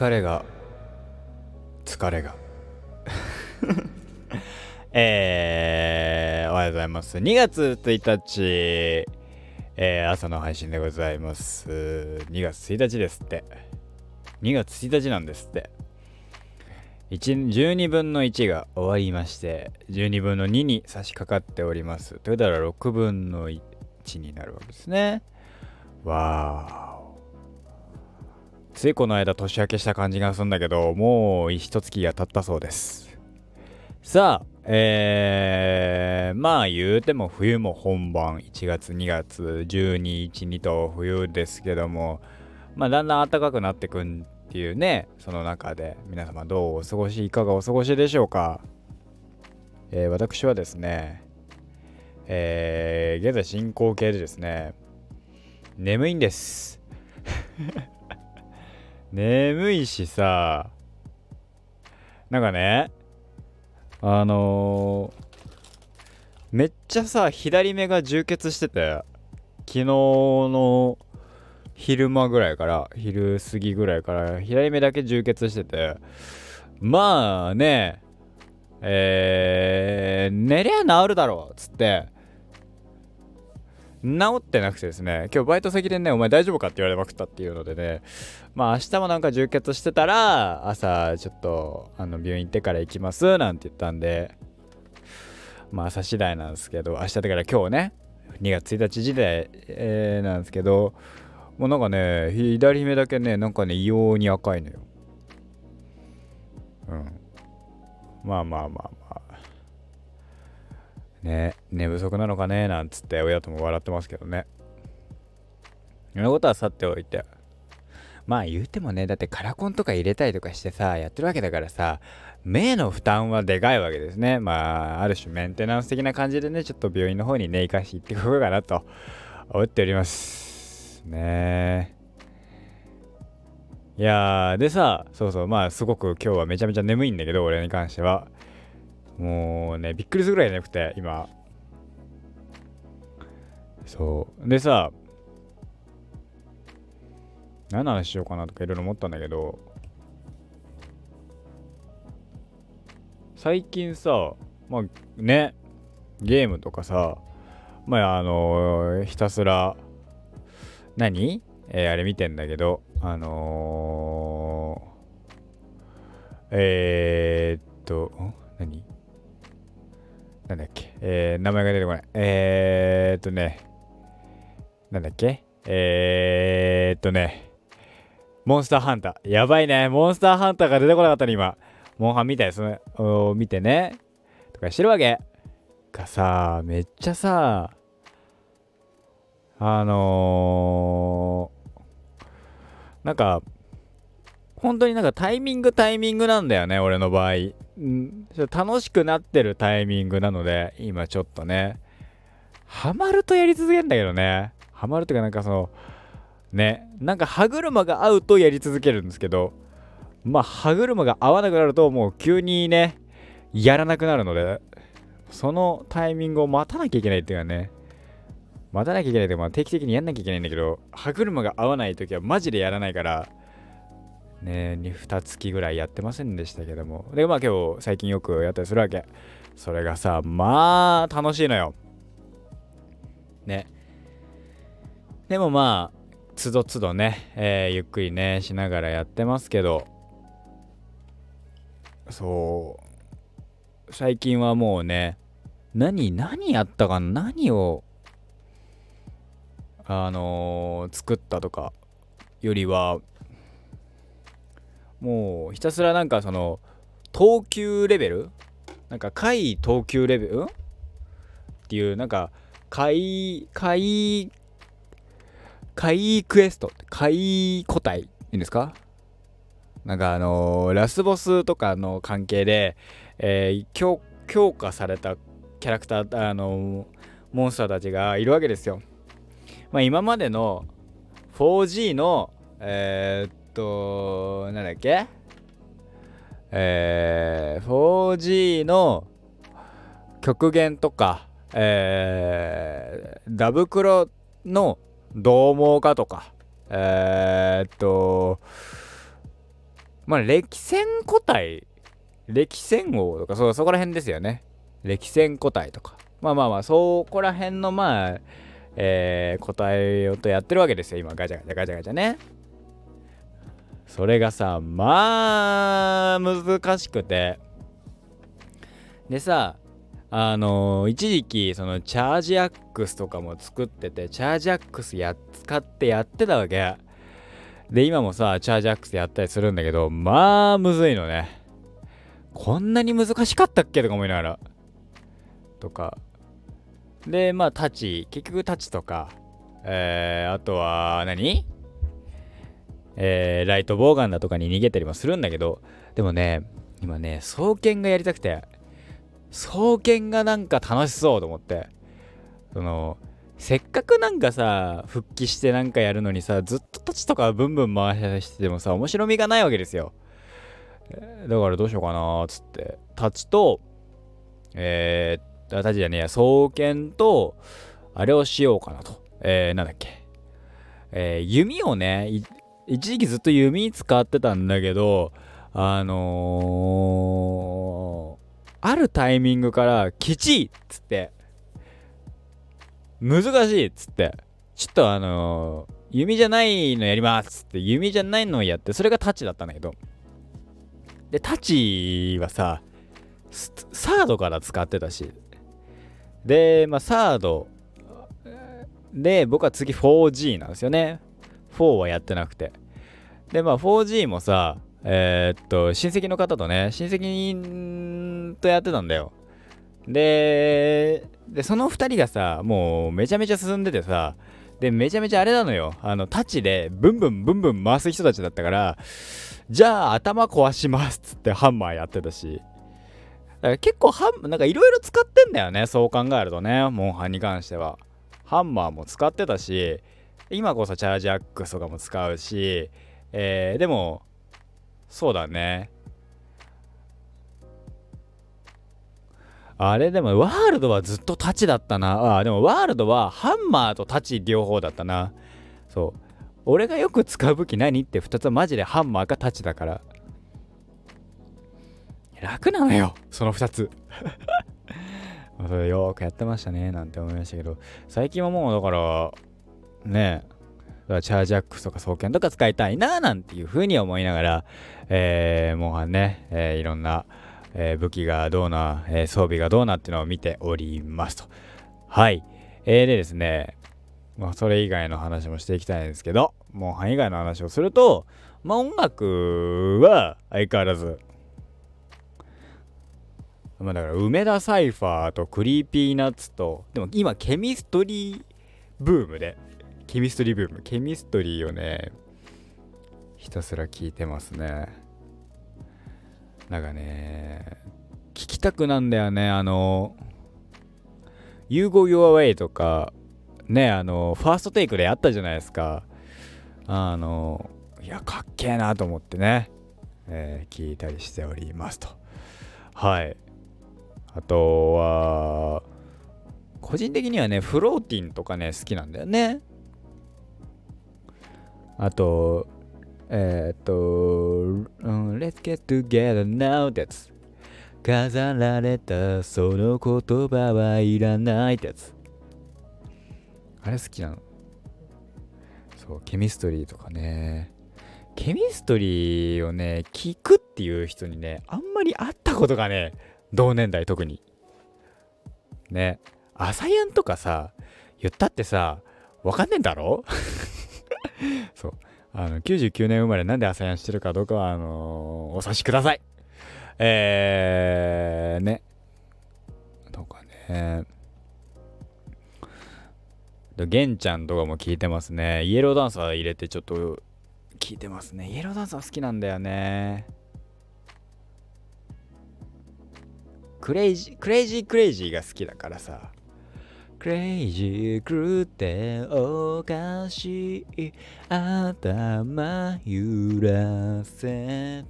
疲れが疲れが。えー、おはようございます。2月1日、えー、朝の配信でございます。2月1日ですって。2月1日なんですって。12分の1が終わりまして12分の2に差し掛かっております。ということは6分の1になるわけですね。わー。ついこの間年明けした感じがするんだけどもう一月が経ったそうです。さあえー、まあ言うても冬も本番。1月2月12、1、2と冬ですけども。まあだんだん暖かくなってくんっていうね。その中で。皆様どうお過ごしいかがお過ごしでしょうか、えー、私はですね。えー、現在進行形でですね。眠いんです。眠いしさ。なんかねあのー、めっちゃさ左目が充血してて昨日の昼間ぐらいから昼過ぎぐらいから左目だけ充血しててまあねえー、寝りゃ治るだろうっつって。治ってなくてですね今日バイト先でねお前大丈夫かって言われまくったっていうのでねまあ明日もなんか充血してたら朝ちょっとあの病院行ってから行きますなんて言ったんでまあ朝次第なんですけど明日だから今日ね2月1日時代、えー、なんですけどもうなんかね、左目だけね、なんかね、異様に赤いのよ。うん。まあまあまあまあ。ね、寝不足なのかね、なんつって親とも笑ってますけどね。そのことはさっておいて。まあ言うてもね、だってカラコンとか入れたりとかしてさ、やってるわけだからさ、目の負担はでかいわけですね。まあ、ある種メンテナンス的な感じでね、ちょっと病院の方にね、行かして行ってこようかなと思っておりま。すね。いやでさ、そうそう、まあすごく今日はめちゃめちゃ眠いんだけど、俺に関しては。もうね、びっくりするぐらい眠くて、今。そう。でさ、何の話しようかなとかいろいろ思ったんだけど、最近さ、まあね、ゲームとかさ、まああのひたすら何？えー、あれ見てんだけど、あのー、えー、っと、何？なんだっけ？えー、名前が出てこない。えー、っとね、なんだっけ？えー、っとね、モンスターハンター。やばいね。モンスターハンターが出てこなかったね、今。モンハン見たやつ、見てね。とかしてるわけ。がさ、めっちゃさ、あのー、なんか、本当になんかタイミングタイミングなんだよね、俺の場合。ん楽しくなってるタイミングなので、今ちょっとね、ハマるとやり続けるんだけどね。ハマるっていうかなんかその、ね、なんか歯車が合うとやり続けるんですけど、まあ歯車が合わなくなるともう急にね、やらなくなるので、そのタイミングを待たなきゃいけないっていうかね、待たなきゃいけないとまあ定期的にやんなきゃいけないんだけど、歯車が合わない時はマジでやらないから、ね、2, 月ぐらいやってませんでしたけども。で、まあ今日最近よくやったりするわけ。それがさ、まあ楽しいのよ。ね。でもまあ、つどつどね、えー、ゆっくりね、しながらやってますけど、そう、最近はもうね、何、何やったかな何をあのー、作ったとかよりはもうひたすらなんかその投球レベル？なんか回投球レベル？っていうなんか回回回クエスト？回個体いいんですか？なんかあのー、ラスボスとかの関係で、えー、強強化されたキャラクターあのー、モンスターたちがいるわけですよ。まあ、今までの 4G のえー、となんだっけ？えー、4G の極限とか、えー、ダブクロの獰猛化とか、えー、っと、まあ歴戦個体歴戦王とかそうそこら辺ですよね。歴戦個体とか。まあまあまあそこら辺のまあえー、答えようとやってるわけですよ今。ガチャガチャガチャガチャね。それがさまあ難しくて。でさあのー、一時期そのチャージアックスとかも作っててチャージアックスやっ使ってやってたわけ。で今もさチャージアックスやったりするんだけどまあむずいのね。こんなに難しかったっけとか思いながら。とか。でまあタチ。結局タチとか。えー、あとは何？えー、ライトボウガンだとかに逃げたりもするんだけどでもね今ね双剣がやりたくて双剣がなんか楽しそうと思ってそのせっかくなんかさ復帰してなんかやるのにさずっとタチとかブンブン回しててもさ面白みがないわけですよ。だからどうしようかなっつって。タチとえー、タチじゃねえや双剣とあれをしようかなと。えー、なんだっけ。えー、弓をね一時期ずっと弓使ってたんだけどあのー、あるタイミングからきちいっつって。難しいっつって。ちょっとあのー、弓じゃないのやりますっつって。弓じゃないのをやってそれがタッチだったんだけど。でタッチはさサードから使ってたし。でまあサード。で僕は次 4G なんですよね。4はやってなくて。でまあ 4G もさえー、っと親戚の方とね親戚とやってたんだよ。ででその2人がさもうめちゃめちゃ進んでてさでめちゃめちゃあれなのよ。あのタッチでブンブンブンブン回す人たちだったからじゃあ頭壊しますっつってハンマーやってたし。だから結構ハンなんかいろいろ使ってんだよねそう考えるとねモンハンに関しては。ハンマーも使ってたし今こそチャージアックスとかも使うしえー、でもそうだねあれでもワールドはずっとタチだったな。あでもワールドはハンマーとタチ両方だったな。そう。俺がよく使う武器何って2つはマジでハンマーかタチだから。楽なのよ、その2つ。それよくやってましたね、なんて思いましたけど、最近はもうだから、ねえ、チャージアックスとか双剣とか使いたいな、なんていう風に思いながら、えー、もうね、えー、いろんな、えー、武器がどうな、えー、装備がどうなっていうのを見ておりますと。はい。えー、でですね、まあ、それ以外の話もしていきたいんですけど、もう範囲外の話をすると、まあ、音楽は相変わらず、まあ、だから梅田サイファーと Creepy Nuts と、でも今ケミストリーブームで、ケミストリーブーム、ケミストリーをね、ひたすら聞いてますね。なんかね、聞きたくなんだよね、あの、You Go Your Way とか、ね、あの、ファーストテイクであったじゃないですか。あの、いや、かっけえなと思ってね、えー、聞いたりしておりますと。はい。あとは、個人的にはね、フローティンとかね、好きなんだよね。あと、えー、っと、うん、Let's get together now ってやつ。飾られたその言葉はいらないってやつ。あれ好きなのそう、ケミストリーとかね。ケミストリーをね、聞くっていう人にね、あんまり会ったことがね、同年代特に。ね。アサヤンとかさ、言ったってさ、わかんねえんだろ？そう。あの、99年生まれなんで朝やんしてるかどうかは、あのー、お察しください。えー、ね。とかね。玄ちゃんとかも聞いてますね。イエローダンサー入れてちょっと聞いてますね。イエローダンサー好きなんだよね。クレイジー、クレイジークレイジーが好きだからさ。クレイジー狂っておかしい頭揺らせ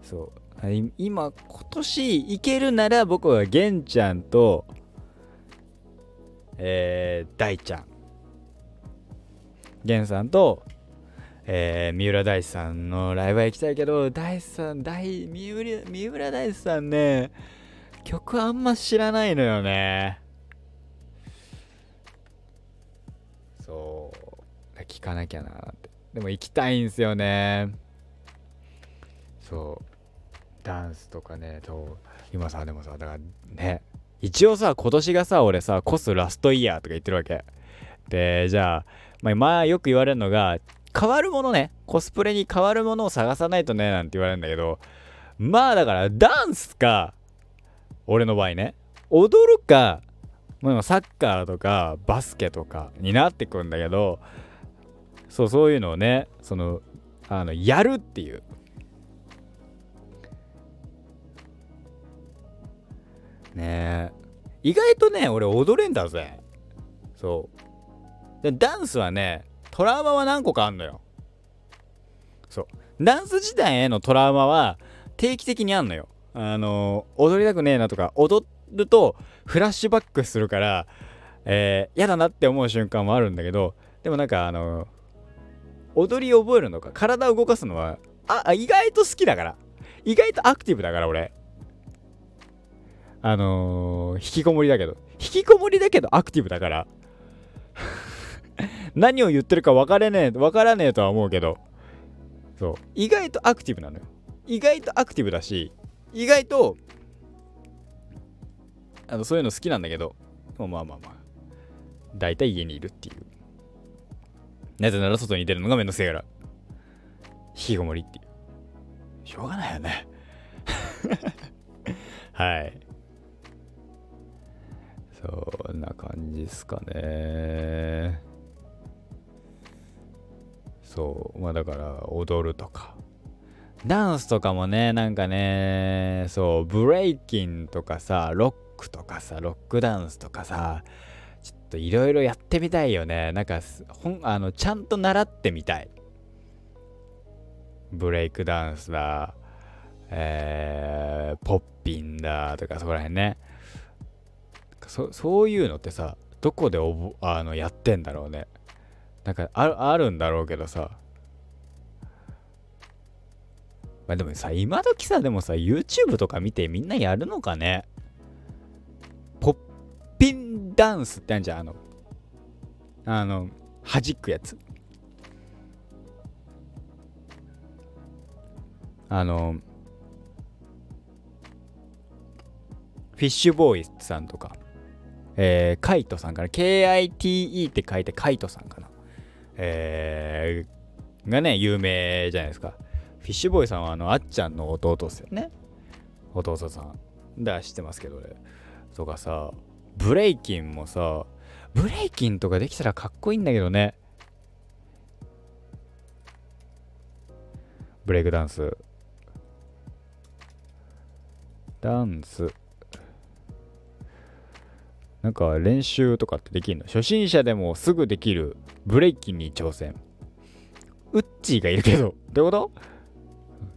そう。今今年いけるなら僕は玄ちゃんとえー、大ちゃん。玄さんとえー、三浦大知さんのライブは行きたいけど、大知さん、大、三浦、三浦大知さんね、曲あんま知らないのよね。聞かなきゃなって。でも行きたいんすよね。そう。ダンスとかね、と今さ、でもさ、だからね、一応さ、今年がさ、俺さ、コスラストイヤーとか言ってるわけ。で、じゃあ、まあ、まあ、よく言われるのが、変わるものね、コスプレに変わるものを探さないとね、なんて言われるんだけど、まあだから、ダンスか、俺の場合ね、踊るか、まあ、サッカーとかバスケとかになってくんだけど、そう、そういうのをね、その、あの、やるっていう。ねえ。意外とね、俺踊れんだぜ。そう。で、ダンスはね、トラウマは何個かあんのよ。そう。ダンス自体へのトラウマは定期的にあんのよ。あの、踊りたくねえなとか、踊るとフラッシュバックするから、えー、嫌だなって思う瞬間もあるんだけど、でもなんかあの、踊り覚えるのか、体を動かすのは、あ、意外と好きだから。意外とアクティブだから、俺。あのー、引きこもりだけど。引きこもりだけどアクティブだから。何を言ってるか分からねえ、分からねえとは思うけど。そう。意外とアクティブなのよ。意外とアクティブだし、意外と、あの、そういうの好きなんだけど、まあまあまあ。大体家にいるっていう。なぜなら外に出るのがめんどくせえから。引きこもりっていう。しょうがないよね。はい。そんな感じですかね。そう。まあだから踊るとか。ダンスとかもね、なんかね、そう、ブレイキンとかさ、ロックとかさ、ロックダンスとかさ、といろいろやってみたいよね。なんか、ほん、あの、ちゃんと習ってみたい。ブレイクダンスだ、えー、ポッピンだとかそこら辺ね。そそういうのってさどこでおぼあのやってんだろうねなんかああるんだろうけどさまあでもさ今時さでもさ YouTube とか見てみんなやるのかね？ピンダンスってあるじゃんあのあの弾くやつあのフィッシュボーイさんとかえー、カイトさんかな KITE って書いてカイトさんかなえー、がね、有名じゃないですか。フィッシュボーイさんはあの、あっちゃんの弟ですよね。弟さん。だ、知ってますけどね。とかさ、ブレイキンもさ、ブレイキンとかできたらかっこいいんだけどね。ブレイクダンス。ダンス。なんか練習とかってできるの？初心者でもすぐできるブレイキンに挑戦。ウッチーがいるけど、どういうこ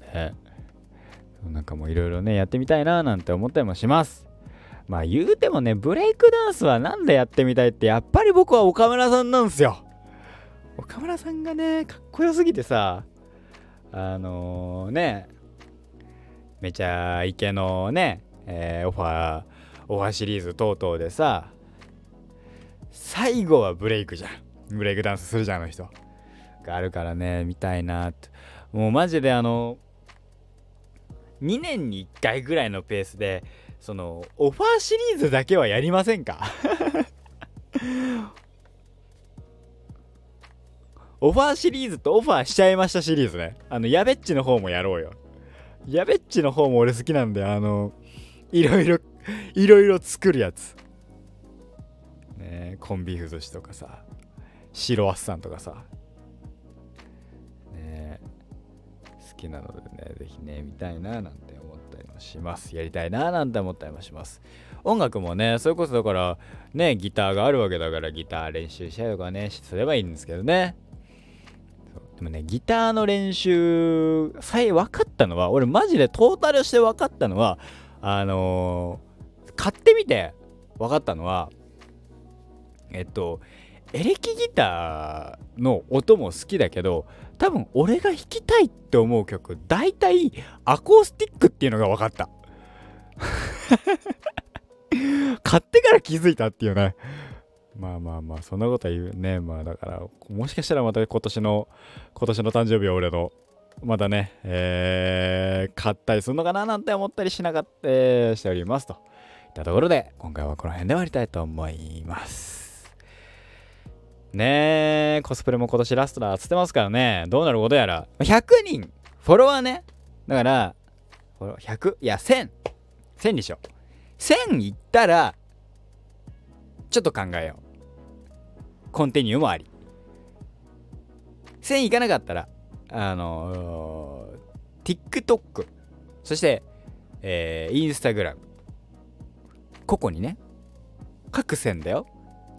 と？ね。なんかもういろいろね、やってみたいななんて思ったりもします。まあ言うてもね、ブレイクダンスはなんでやってみたいって、やっぱり僕は岡村さんなんですよ。岡村さんがね、かっこよすぎてさ、あのー、ね、めちゃイケのね、えー、オファー、オファーシリーズ等々でさ最後はブレイクじゃん。ブレイクダンスするじゃんあの人。があるからね見たいなって。もうマジであの2年に1回ぐらいのペースでそのオファーシリーズだけはやりませんか？オファーシリーズとオファーしちゃいましたシリーズね。あの、やべっちの方もやろうよ。やべっちの方も俺好きなんで、あの、いろいろ いろいろ作るやつ。ねコンビーフ寿司とかさ、白ワッサンとかさ。ね好きなのでね、ぜひね、見たいななんてりもします。やりたいななんて思ったりもします。音楽もね、それこそだから、ね、ギターがあるわけだから、ギター練習したりとかね、すればいいんですけどね。でもね、ギターの練習さえ分かったのは、俺マジでトータルして分かったのは、あのー、買ってみて分かったのは、えっと、エレキギターの音も好きだけど多分俺が弾きたいって思う曲大体アコースティックっていうのが分かった。買ってから気づいたっていうね。まあまあまあそんなことは言うね。まあだからもしかしたらまた今年の今年の誕生日は俺のまたね、えー、買ったりするのかななんて思ったりしなかった、しておりますと。いったところで今回はこの辺で終わりたいと思います。ねえコスプレも今年ラストだっつってますからね。どうなることやら。100人。フォロワーね。だから100いや1000 1000にしよう。1000いったらちょっと考えよう。コンティニューもあり。1000いかなかったらあのー、TikTok そして、えー、Instagram 個々にね各線だよ。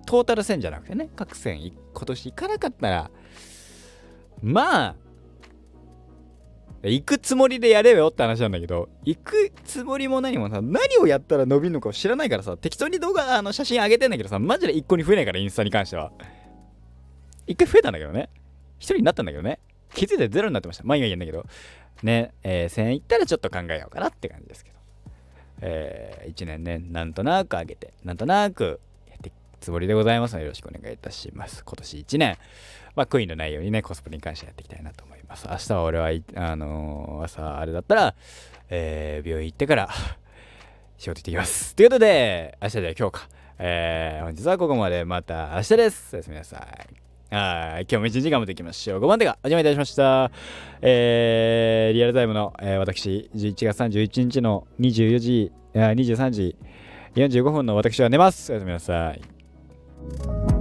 トータル線じゃなくてね各線今年行かなかったらまあ行くつもりでやれよって話なんだけど行くつもりも何もさ何をやったら伸びるのか知らないからさ適当に動画あの写真上げてんだけどさマジで一個に増えないからインスタに関しては一回増えたんだけどね一人になったんだけどね気づいてゼロになってました。まあ今言うんだけど、ね、えー、1000円いったらちょっと考えようかなって感じですけど。えー、1年ね、なんとなく上げて、なんとなくつもりでございますので、よろしくお願いいたします。今年1年、まあ悔いのないようにね、コスプレに関してやっていきたいなと思います。明日は俺は、あのー、朝あれだったら、えー、病院行ってから仕事行ってきます。ということで、明日では今日か。えー、本日はここまで。また明日です。おやすみなさい。はい。今日も一日頑張っていきましょう。5番手がお邪魔いたしました。えー、リアルタイムの、えー、私、11月31日の24時、23時45分の私は寝ます。おやすみなさい。you